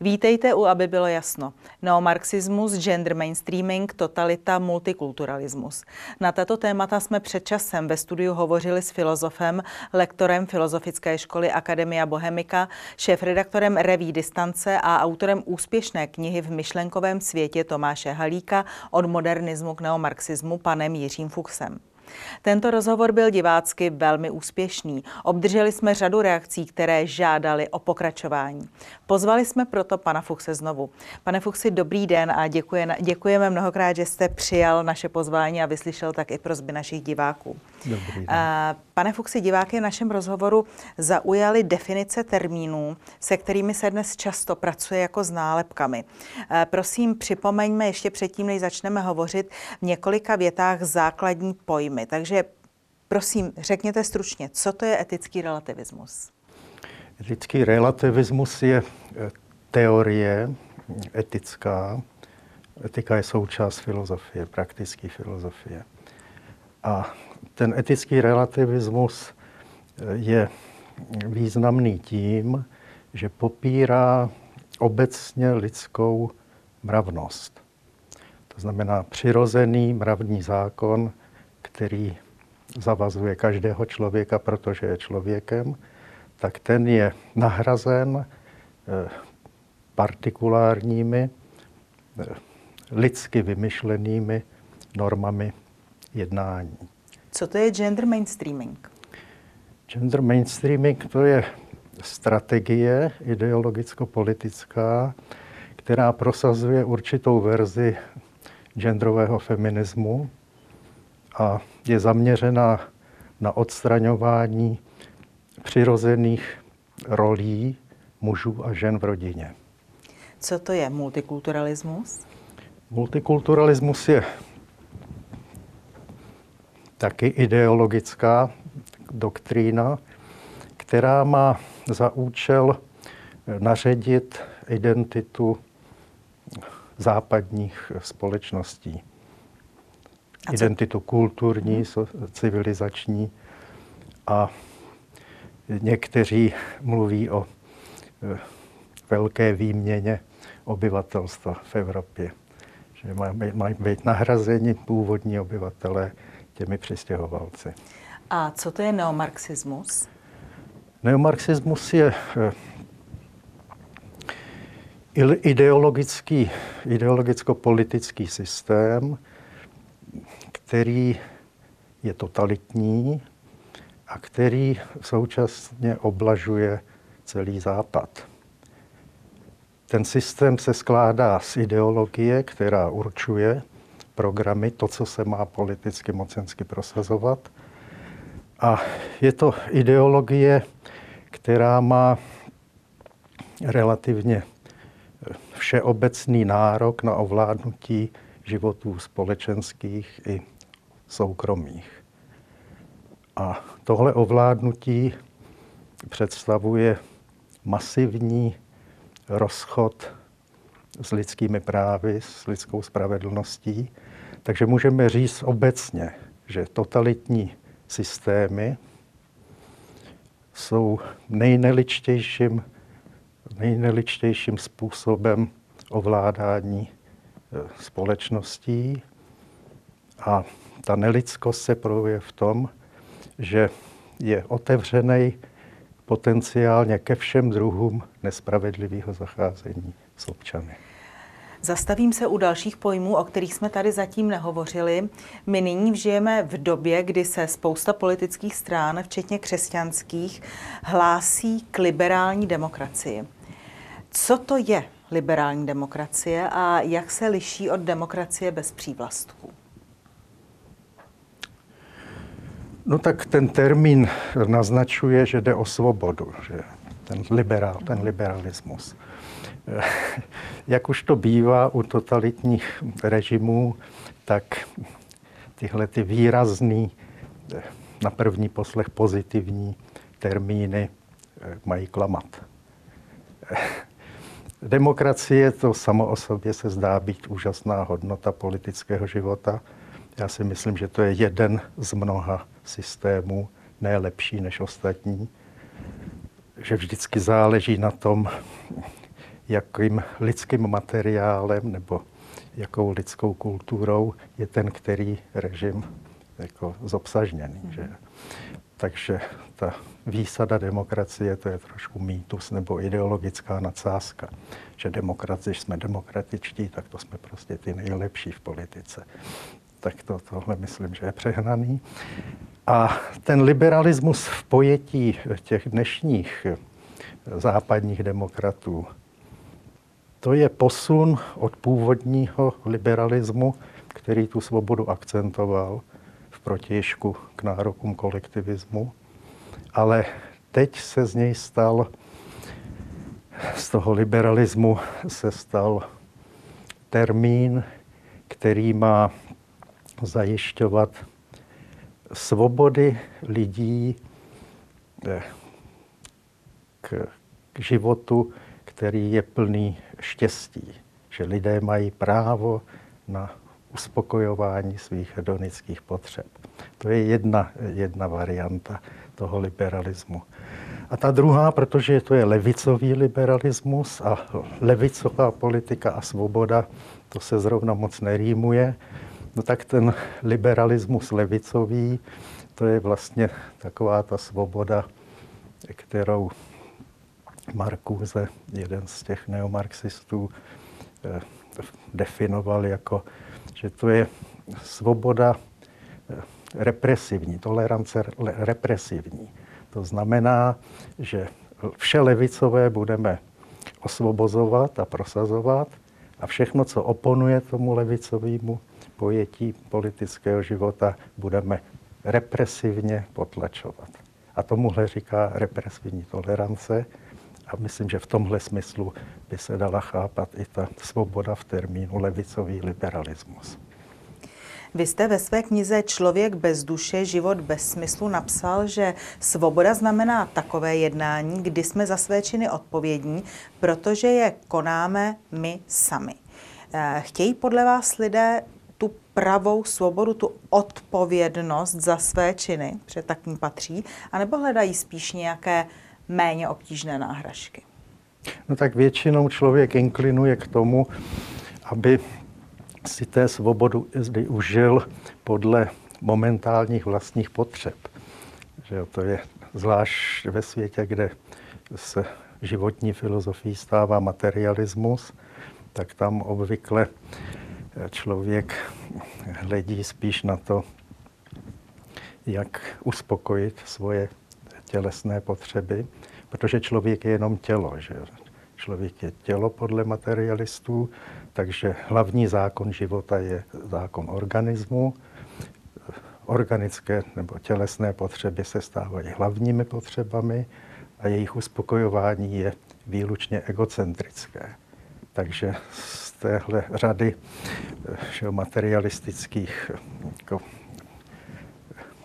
Vítejte u, aby bylo jasno. Neomarxismus, gender mainstreaming, totalita, multikulturalismus. Na tato témata jsme před časem ve studiu hovořili s filozofem, lektorem Filozofické školy Akademia Bohemika, šéf-redaktorem Reví Distance a autorem úspěšné knihy v myšlenkovém světě Tomáše Halíka od modernismu k neomarxismu panem Jiřím Fuchsem. Tento rozhovor byl divácky velmi úspěšný. Obdrželi jsme řadu reakcí, které žádali o pokračování. Pozvali jsme proto pana Fuchse znovu. Pane Fuchsi, dobrý den a děkujeme, děkujeme mnohokrát, že jste přijal naše pozvání a vyslyšel tak i prozby našich diváků. Dobrý den. Pane Fuchsi, diváky v našem rozhovoru zaujali definice termínů, se kterými se dnes často pracuje jako s nálepkami. Prosím, připomeňme ještě předtím, než začneme hovořit v několika větách základní pojmy. Takže prosím, řekněte stručně, co to je etický relativismus? Etický relativismus je eh, teorie etická. Etika je součást filozofie, praktické filozofie. A ten etický relativismus eh, je významný tím, že popírá obecně lidskou mravnost. To znamená přirozený mravní zákon, který zavazuje každého člověka, protože je člověkem, tak ten je nahrazen eh, partikulárními, eh, lidsky vymyšlenými normami jednání. Co to je gender mainstreaming? Gender mainstreaming to je strategie ideologicko-politická, která prosazuje určitou verzi genderového feminismu a je zaměřena na odstraňování přirozených rolí mužů a žen v rodině. Co to je multikulturalismus? Multikulturalismus je taky ideologická doktrína, která má za účel naředit identitu západních společností. Identitu kulturní, civilizační a někteří mluví o e, velké výměně obyvatelstva v Evropě. Že mají být nahrazeni původní obyvatelé těmi přistěhovalci. A co to je neomarxismus? Neomarxismus je eh, ideologický, ideologicko-politický systém, který je totalitní a který současně oblažuje celý Západ. Ten systém se skládá z ideologie, která určuje programy, to, co se má politicky mocensky prosazovat. A je to ideologie, která má relativně všeobecný nárok na ovládnutí životů společenských i soukromých. A tohle ovládnutí představuje masivní rozchod s lidskými právy, s lidskou spravedlností. Takže můžeme říct obecně, že totalitní systémy jsou nejneličtějším, nejneličtějším způsobem ovládání e, společností. A ta nelidskost se projevuje v tom, že je otevřený potenciálně ke všem druhům nespravedlivého zacházení s občany. Zastavím se u dalších pojmů, o kterých jsme tady zatím nehovořili. My nyní žijeme v době, kdy se spousta politických stran, včetně křesťanských, hlásí k liberální demokracii. Co to je liberální demokracie a jak se liší od demokracie bez přívlastků? No tak ten termín naznačuje, že jde o svobodu, že ten liberál, ten liberalismus. Jak už to bývá u totalitních režimů, tak tyhle ty výrazný, na první poslech pozitivní termíny eh, mají klamat. Demokracie to samo o sobě se zdá být úžasná hodnota politického života. Já si myslím, že to je jeden z mnoha systémů, ne lepší než ostatní. Že vždycky záleží na tom, jakým lidským materiálem nebo jakou lidskou kulturou je ten, který režim jako zobsažněný. Mm. Že? Takže ta výsada demokracie, to je trošku mýtus nebo ideologická nadsázka, že demokracie, jsme demokratičtí, tak to jsme prostě ty nejlepší v politice. Tak to, tohle myslím, že je přehnaný. A ten liberalismus v pojetí těch dnešních západních demokratů, to je posun od původního liberalismu, který tu svobodu akcentoval v protěžku k nárokům kolektivismu, ale teď se z něj stal, z toho liberalismu se stal termín, který má zajišťovat svobody lidí eh, k, k životu, který je plný štěstí. Že lidé mají právo na uspokojování svých hedonických potřeb. To je jedna, jedna varianta toho liberalismu. A ta druhá, protože to je levicový liberalismus a levicová politika a svoboda, to se zrovna moc nerýmuje, no tak ten liberalismus levicový, to je vlastně taková ta svoboda, kterou Marcuse, jeden z těch neomarxistů, eh, definoval jako, že to je svoboda eh, represivní, tolerance represivní. To znamená, že vše levicové budeme osvobozovat a prosazovat a všechno, co oponuje tomu levicovému pojetí politického života, budeme represivně potlačovat. A tomuhle říká represivní tolerance. A myslím, že v tomhle smyslu by se dala chápat i ta svoboda v termínu levicový liberalismus. Vy jste ve své knize Člověk bez duše, život bez smyslu napsal, že svoboda znamená takové jednání, kdy jsme za své činy odpovědní, protože je konáme my sami. Eh, chtějí podle vás lidé tu pravou svobodu, tu odpovědnost za své činy, protože tak ní patří, anebo hledají spíš nějaké méně obtížné náhražky? No tak většinou člověk inklinuje k tomu, aby si té svobodu zde užil podle momentálních vlastních potřeb. Že to je zvlášť ve světě, kde se životní filozofii stává materialismus, tak tam obvykle člověk hledí spíš na to, jak uspokojit svoje tělesné potřeby, protože člověk je jenom tělo. Že? Člověk je tělo podle materialistů, takže hlavní zákon života je zákon organismu. Organické nebo tělesné potřeby se stávají hlavními potřebami a jejich uspokojování je výlučně egocentrické. Takže z téhle řady že, materialistických jako,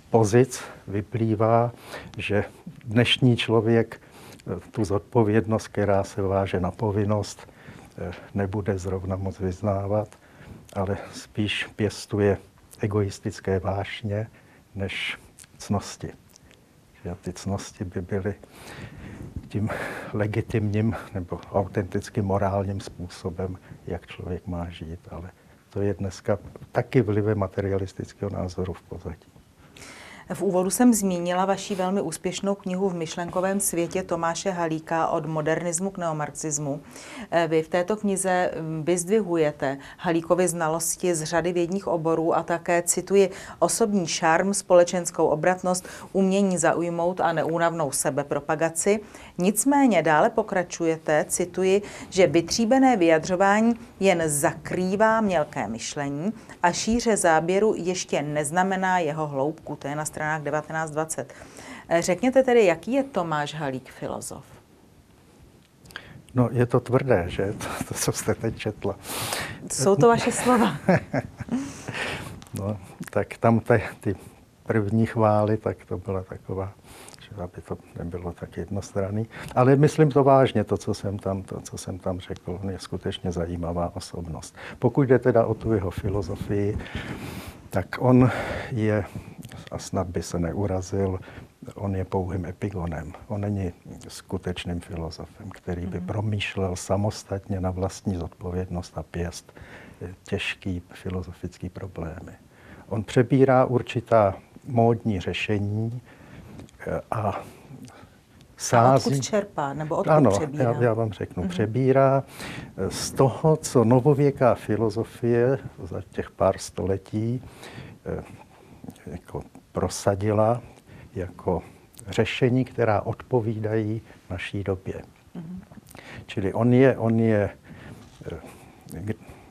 pozic vyplývá, že dnešní člověk tu zodpovědnost, která se váže na povinnost, Eh, nebude zrovna moc vyznávat, ale spíš pěstuje egoistické vášně než cnosti. Že ty cnosti by byly tím legitimním nebo autentickým morálním způsobem, jak člověk má žít, ale to je dneska taky vlivem materialistického názoru v pozadí. V úvodu jsem zmínila vaši velmi úspěšnou knihu v myšlenkovém světě Tomáše Halíka od modernismu k neomarxismu. Eh, vy v této knize mm, vyzdvihujete Halíkovi znalosti z řady vědních oborů a také cituji osobní šarm, společenskou obratnost, umění zaujmout a neúnavnou sebepropagaci. Nicméně dále pokračujete, cituji, že vytříbené vyjadřování jen zakrývá mělké myšlení a šíře záběru ještě neznamená jeho hloubku. To je na stranách 19-20. Eh, řekněte tedy, jaký je Tomáš Halík filozof? No, je to tvrdé, že? To, to co jste teď četla. Jsou to vaše slova. no, tak tam te, ty první chvály, tak to byla taková, že aby to nebylo tak jednostranný. Ale myslím to vážně, to, co jsem tam, to, co jsem tam řekl, je skutečně zajímavá osobnost. Pokud jde teda o tu jeho filozofii, tak on je, a snad by se neurazil, on je pouhým epigonem. On není skutečným filozofem, který by mhm. promýšlel samostatně na vlastní zodpovědnost a pěst těžký filozofický problémy. On přebírá určitá módní řešení eh, a sází. A odkud čerpá, nebo odkud ano, přebírá? Já, já vám řeknu. Mm-hmm. Přebírá eh, z toho, co novověká filozofie za těch pár století eh, jako prosadila jako řešení, která odpovídají naší době. Mm-hmm. Čili on je, on je,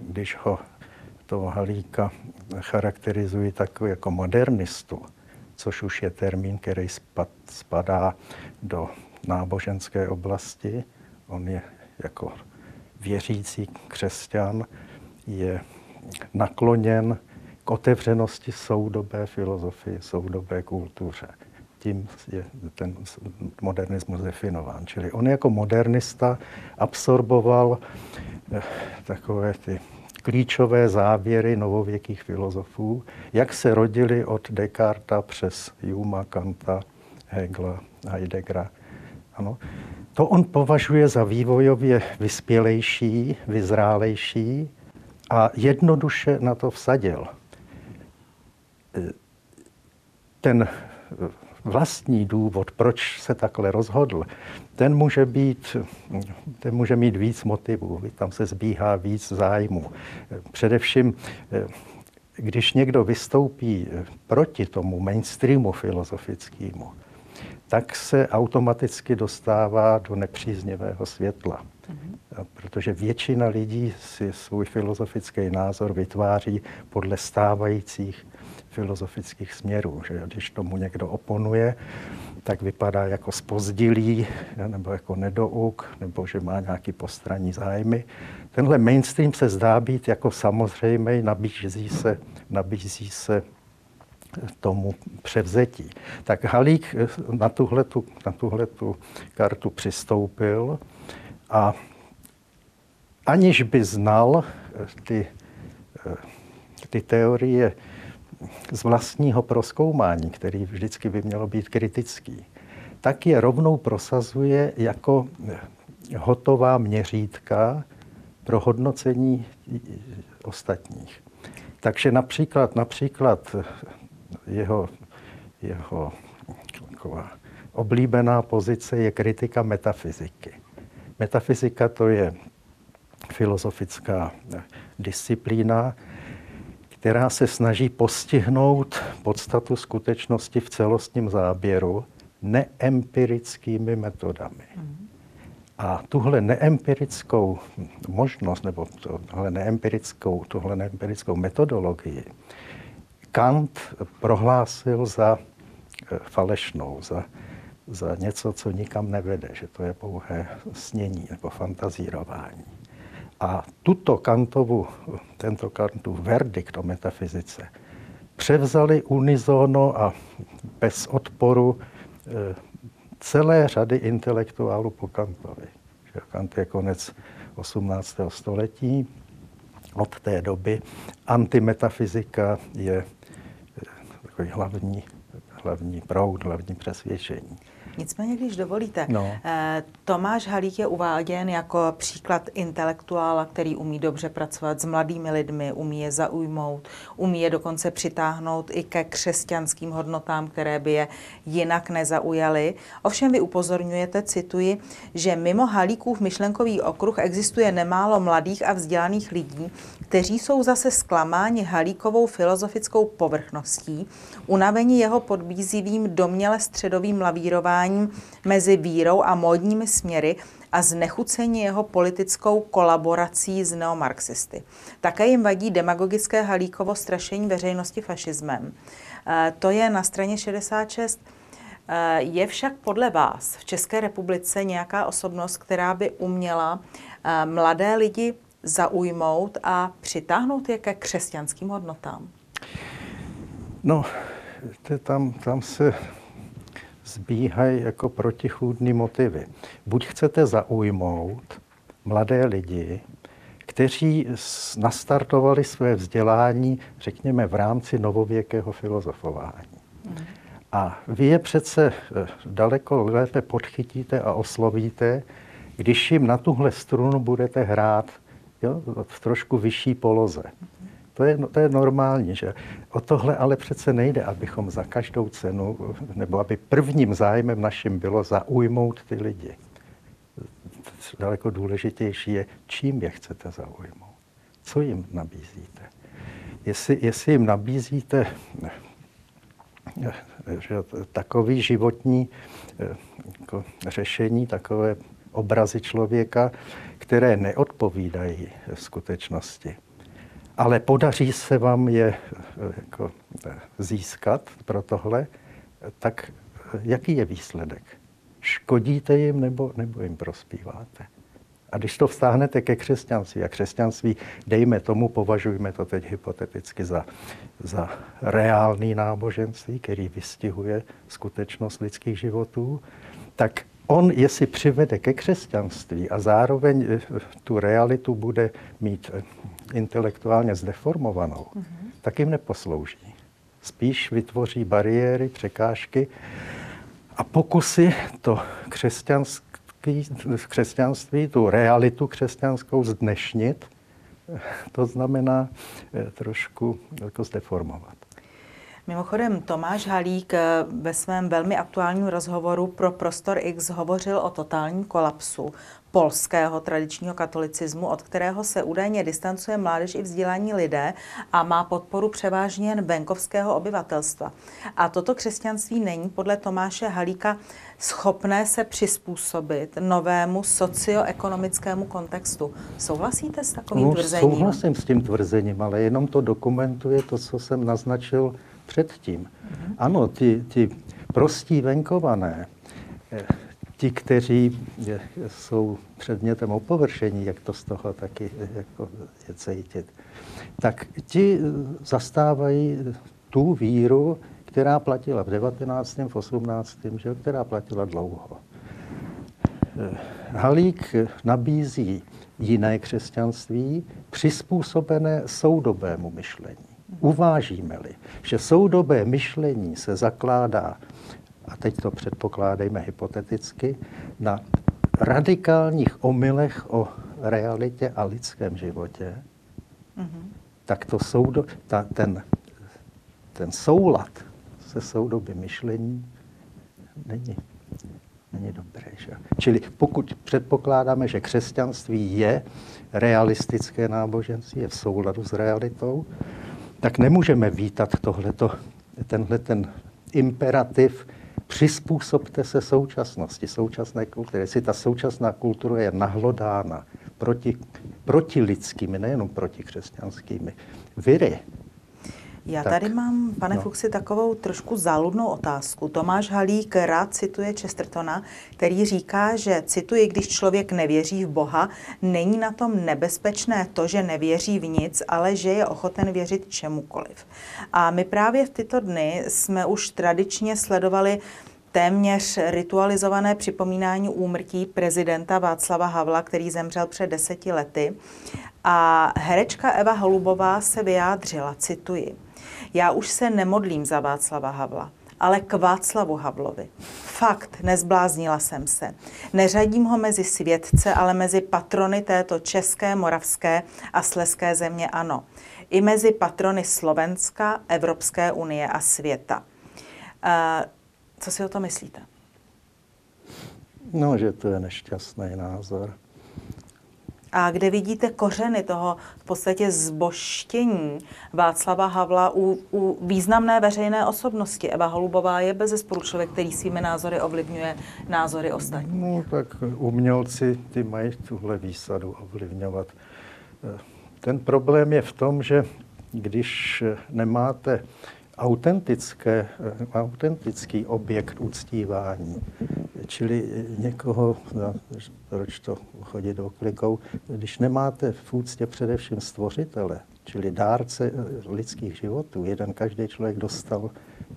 když ho toho Halíka charakterizují takový jako modernistu, což už je termín, který spadá do náboženské oblasti. On je jako věřící křesťan, je nakloněn k otevřenosti soudobé filozofii, soudobé kultuře. Tím je ten modernismus definován. Čili on jako modernista absorboval eh, takové ty klíčové závěry novověkých filozofů, jak se rodili od Descarta přes Juma, Kanta, Hegla, Heideggera. Ano. To on považuje za vývojově vyspělejší, vyzrálejší a jednoduše na to vsadil. Ten vlastní důvod, proč se takhle rozhodl, ten může, být, ten může mít víc motivů, tam se zbíhá víc zájmů. Především, když někdo vystoupí proti tomu mainstreamu filozofickému, tak se automaticky dostává do nepříznivého světla. Mm-hmm. Protože většina lidí si svůj filozofický názor vytváří podle stávajících filozofických směrů. Že když tomu někdo oponuje, tak vypadá jako spozdilý, nebo jako nedouk, nebo že má nějaký postranní zájmy. Tenhle mainstream se zdá být jako samozřejmý, nabízí se, nabízí se tomu převzetí. Tak Halík na tuhletu, na tuhletu kartu přistoupil a aniž by znal ty, ty teorie z vlastního proskoumání, který vždycky by mělo být kritický, tak je rovnou prosazuje jako hotová měřítka pro hodnocení ostatních. Takže například, například jeho, jeho oblíbená pozice je kritika metafyziky. Metafyzika to je filozofická disciplína, která se snaží postihnout podstatu skutečnosti v celostním záběru neempirickými metodami. A tuhle neempirickou možnost, nebo tuhle neempirickou, tuhle neempirickou metodologii Kant prohlásil za eh, falešnou, za, za něco, co nikam nevede, že to je pouhé snění nebo fantazírování. A tuto Kantovu, tento Kantův verdikt o metafyzice převzali unizono a bez odporu eh, celé řady intelektuálů po Kantovi. Kant je konec 18. století. Od té doby antimetafyzika je eh, takový hlavní, hlavní proud, hlavní přesvědčení. Nicméně, když dovolíte, no. Eh, Tomáš Halík je uváděn jako příklad intelektuála, který umí dobře pracovat s mladými lidmi, umí je zaujmout, umí je dokonce přitáhnout i ke křesťanským hodnotám, které by je jinak nezaujaly. Ovšem vy upozorňujete, cituji, že mimo Halíkův myšlenkový okruh existuje nemálo mladých a vzdělaných lidí, kteří jsou zase zklamáni Halíkovou filozofickou povrchností, unavení jeho podbízivým doměle středovým lavírováním mezi vírou a módními směry a znechucení jeho politickou kolaborací s neomarxisty. Také jim vadí demagogické Halíkovo strašení veřejnosti fašismem. E, to je na straně 66. E, je však podle vás v České republice nějaká osobnost, která by uměla e, mladé lidi zaujmout a přitáhnout je ke křesťanským hodnotám? No, tam, tam se zbíhají jako protichůdné motivy. Buď chcete zaujmout mladé lidi, kteří nastartovali své vzdělání, řekněme, v rámci novověkého filozofování. A vy je přece eh, daleko lépe podchytíte a oslovíte, když jim na tuhle strunu budete hrát jo, v trošku vyšší poloze. To je, to je normální, že o tohle ale přece nejde, abychom za každou cenu, nebo aby prvním zájmem naším bylo zaujmout ty lidi. Daleko důležitější je, čím je chcete zaujmout. Co jim nabízíte. Jestli, jestli jim nabízíte že takový životní jako řešení, takové obrazy člověka, které neodpovídají skutečnosti, ale podaří se vám je jako, získat pro tohle, tak jaký je výsledek? Škodíte jim nebo, nebo jim prospíváte? A když to vztáhnete ke křesťanství, a křesťanství, dejme tomu, považujme to teď hypoteticky za, za reálný náboženství, který vystihuje skutečnost lidských životů, tak on, jestli přivede ke křesťanství a zároveň eh, tu realitu bude mít eh, intelektuálně zdeformovanou, mm-hmm. tak jim neposlouží. Spíš vytvoří bariéry, překážky a pokusy to křesťanské v křesťanství, tu realitu křesťanskou zdnešnit, to znamená eh, trošku jako zdeformovat. Mimochodem Tomáš Halík eh, ve svém velmi aktuálním rozhovoru pro Prostor X hovořil o totálním kolapsu polského tradičního katolicismu, od kterého se údajně distancuje mládež i vzdělání lidé a má podporu převážně jen venkovského obyvatelstva. A toto křesťanství není podle Tomáše Halíka schopné se přizpůsobit novému socioekonomickému kontextu. Souhlasíte s takovým no, tvrzením? Souhlasím s tím tvrzením, ale jenom to dokumentuje to, co jsem naznačil předtím. Ano, ti, ti prostí venkované, eh, ti, kteří jsou předmětem opovršení, jak to z toho taky jako je cítit, tak ti zastávají tu víru, která platila v 19. v 18. Že, která platila dlouho. Halík nabízí jiné křesťanství, přizpůsobené soudobému myšlení. Uvážíme-li, že soudobé myšlení se zakládá a teď to předpokládejme hypoteticky, na radikálních omylech o realitě a lidském životě, mm-hmm. tak to soudo, ta, ten, ten soulad se soudoby myšlení není, není dobré. Že? Čili pokud předpokládáme, že křesťanství je realistické náboženství, je v souladu s realitou, tak nemůžeme vítat tohleto, tenhle ten imperativ přizpůsobte se současnosti, současné kultury. Jestli ta současná kultura je nahlodána proti, proti lidskými, nejenom proti křesťanskými viry, já tak, tady mám, pane no. Fuxi, takovou trošku záludnou otázku. Tomáš Halík rád cituje Chestertona, který říká, že, cituji, když člověk nevěří v Boha, není na tom nebezpečné to, že nevěří v nic, ale že je ochoten věřit čemukoliv. A my právě v tyto dny jsme už tradičně sledovali téměř ritualizované připomínání úmrtí prezidenta Václava Havla, který zemřel před deseti lety. A herečka Eva Holubová se vyjádřila, cituji, já už se nemodlím za Václava Havla, ale k Václavu Havlovi. Fakt, nezbláznila jsem se. Neřadím ho mezi světce, ale mezi patrony této české, moravské a sleské země ano. I mezi patrony Slovenska, Evropské unie a světa. Uh, co si o to myslíte? No, že to je nešťastný názor a kde vidíte kořeny toho v podstatě zboštění Václava Havla u, u významné veřejné osobnosti. Eva Holubová je bez člověk, který svými názory ovlivňuje názory ostatních. No tak umělci ty mají tuhle výsadu ovlivňovat. Ten problém je v tom, že když nemáte autentické, autentický objekt uctívání, čili někoho, no, proč to chodit do klikou, když nemáte v úctě především stvořitele, čili dárce lidských životů, jeden každý člověk dostal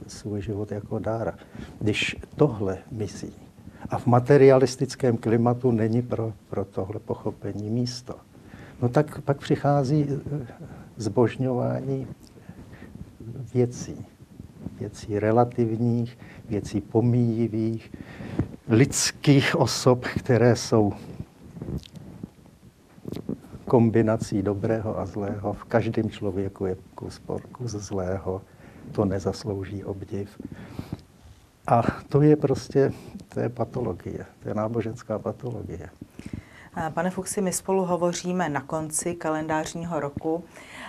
svůj život jako dára. Když tohle mizí a v materialistickém klimatu není pro, pro tohle pochopení místo, no tak pak přichází zbožňování věcí. věcí relativních, věcí pomíjivých, lidských osob, které jsou kombinací dobrého a zlého. V každém člověku je kus, kus zlého. To nezaslouží obdiv. A to je prostě, to je patologie, to je náboženská patologie. Pane Fuxi, my spolu hovoříme na konci kalendářního roku.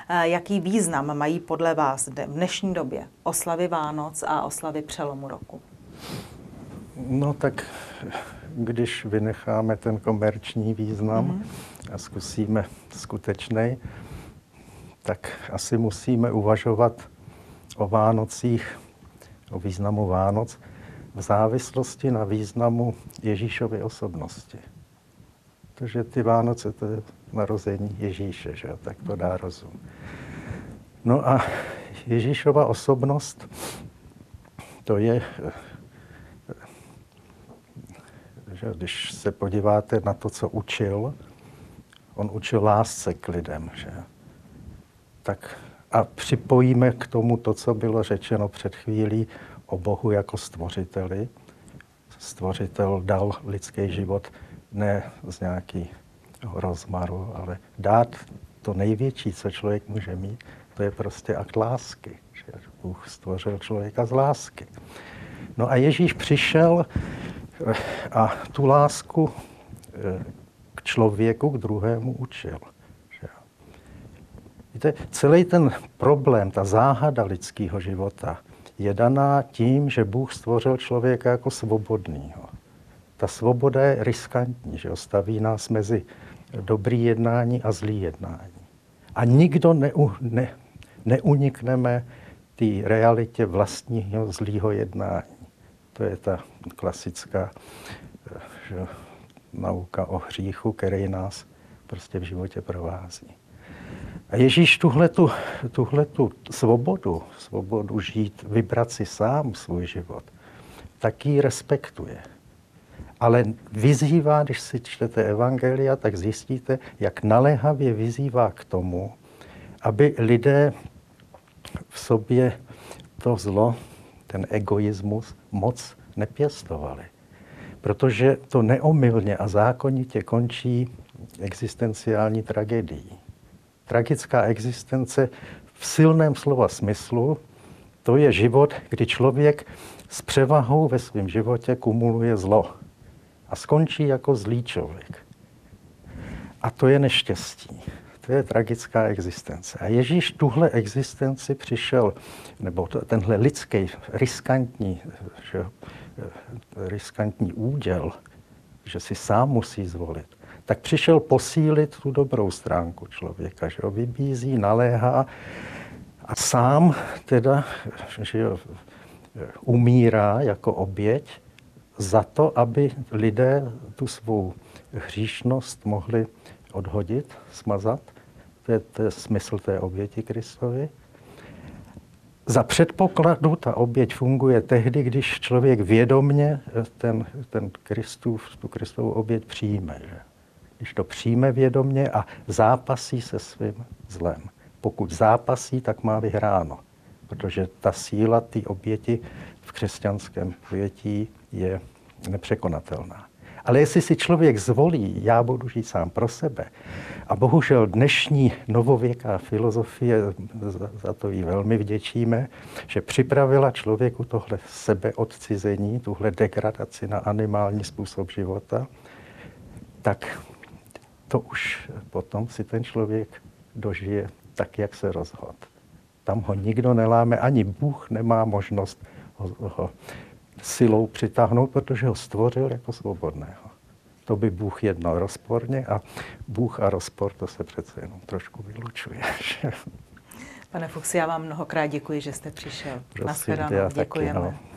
Jaký význam mají podle vás v dnešní době oslavy Vánoc a oslavy přelomu roku? No tak, když vynecháme ten komerční význam mm-hmm. a zkusíme skutečný, tak asi musíme uvažovat o Vánocích, o významu Vánoc v závislosti na významu Ježíšovy osobnosti. Protože ty Vánoce to je narození Ježíše, že tak to dá rozum. No a Ježíšova osobnost, to je, že když se podíváte na to, co učil, on učil lásce k lidem, že? Tak a připojíme k tomu to, co bylo řečeno před chvílí o Bohu jako stvořiteli. Stvořitel dal lidský život ne z nějakého rozmaru, ale dát to největší, co člověk může mít, to je prostě akt lásky. Že Bůh stvořil člověka z lásky. No a Ježíš přišel eh, a tu lásku eh, k člověku, k druhému učil. Víte, celý ten problém, ta záhada lidského života je daná tím, že Bůh stvořil člověka jako svobodného. Ta svoboda je riskantní, že staví nás mezi dobrý jednání a zlý jednání. A nikdo neu, ne, neunikneme té realitě vlastního zlýho jednání. To je ta klasická že, nauka o hříchu, který nás prostě v životě provází. A Ježíš tuhletu, tuhletu svobodu, svobodu žít, vybrat si sám svůj život, taky respektuje. Ale vyzývá, když si čtete Evangelia, tak zjistíte, jak naléhavě vyzývá k tomu, aby lidé v sobě to zlo, ten egoismus moc nepěstovali. Protože to neomylně a zákonitě končí existenciální tragédií tragická existence v silném slova smyslu, to je život, kdy člověk s převahou ve svém životě kumuluje zlo a skončí jako zlý člověk. A to je neštěstí. To je tragická existence. A Ježíš tuhle existenci přišel, nebo tenhle lidský, riskantní, že, riskantní úděl, že si sám musí zvolit, tak přišel posílit tu dobrou stránku člověka, že ho vybízí, naléhá a sám teda že jo, umírá jako oběť za to, aby lidé tu svou hříšnost mohli odhodit, smazat. To je, to je smysl té oběti Kristovi. Za předpokladu ta oběť funguje tehdy, když člověk vědomně ten, ten Kristův, tu Kristovu oběť přijme. Že? když to přijme vědomě a zápasí se svým zlem. Pokud zápasí, tak má vyhráno, protože ta síla té oběti v křesťanském pojetí je nepřekonatelná. Ale jestli si člověk zvolí, já budu žít sám pro sebe, a bohužel dnešní novověká filozofie, za to jí velmi vděčíme, že připravila člověku tohle sebeodcizení, tuhle degradaci na animální způsob života, tak to už potom si ten člověk dožije tak, jak se rozhodl. Tam ho nikdo neláme, ani Bůh nemá možnost ho, ho silou přitáhnout, protože ho stvořil jako svobodného. To by Bůh jednal rozporně a Bůh a rozpor to se přece jenom trošku vylučuje. Pane Fuchs, já vám mnohokrát děkuji, že jste přišel. Prosím, já děkujeme. Taky, no.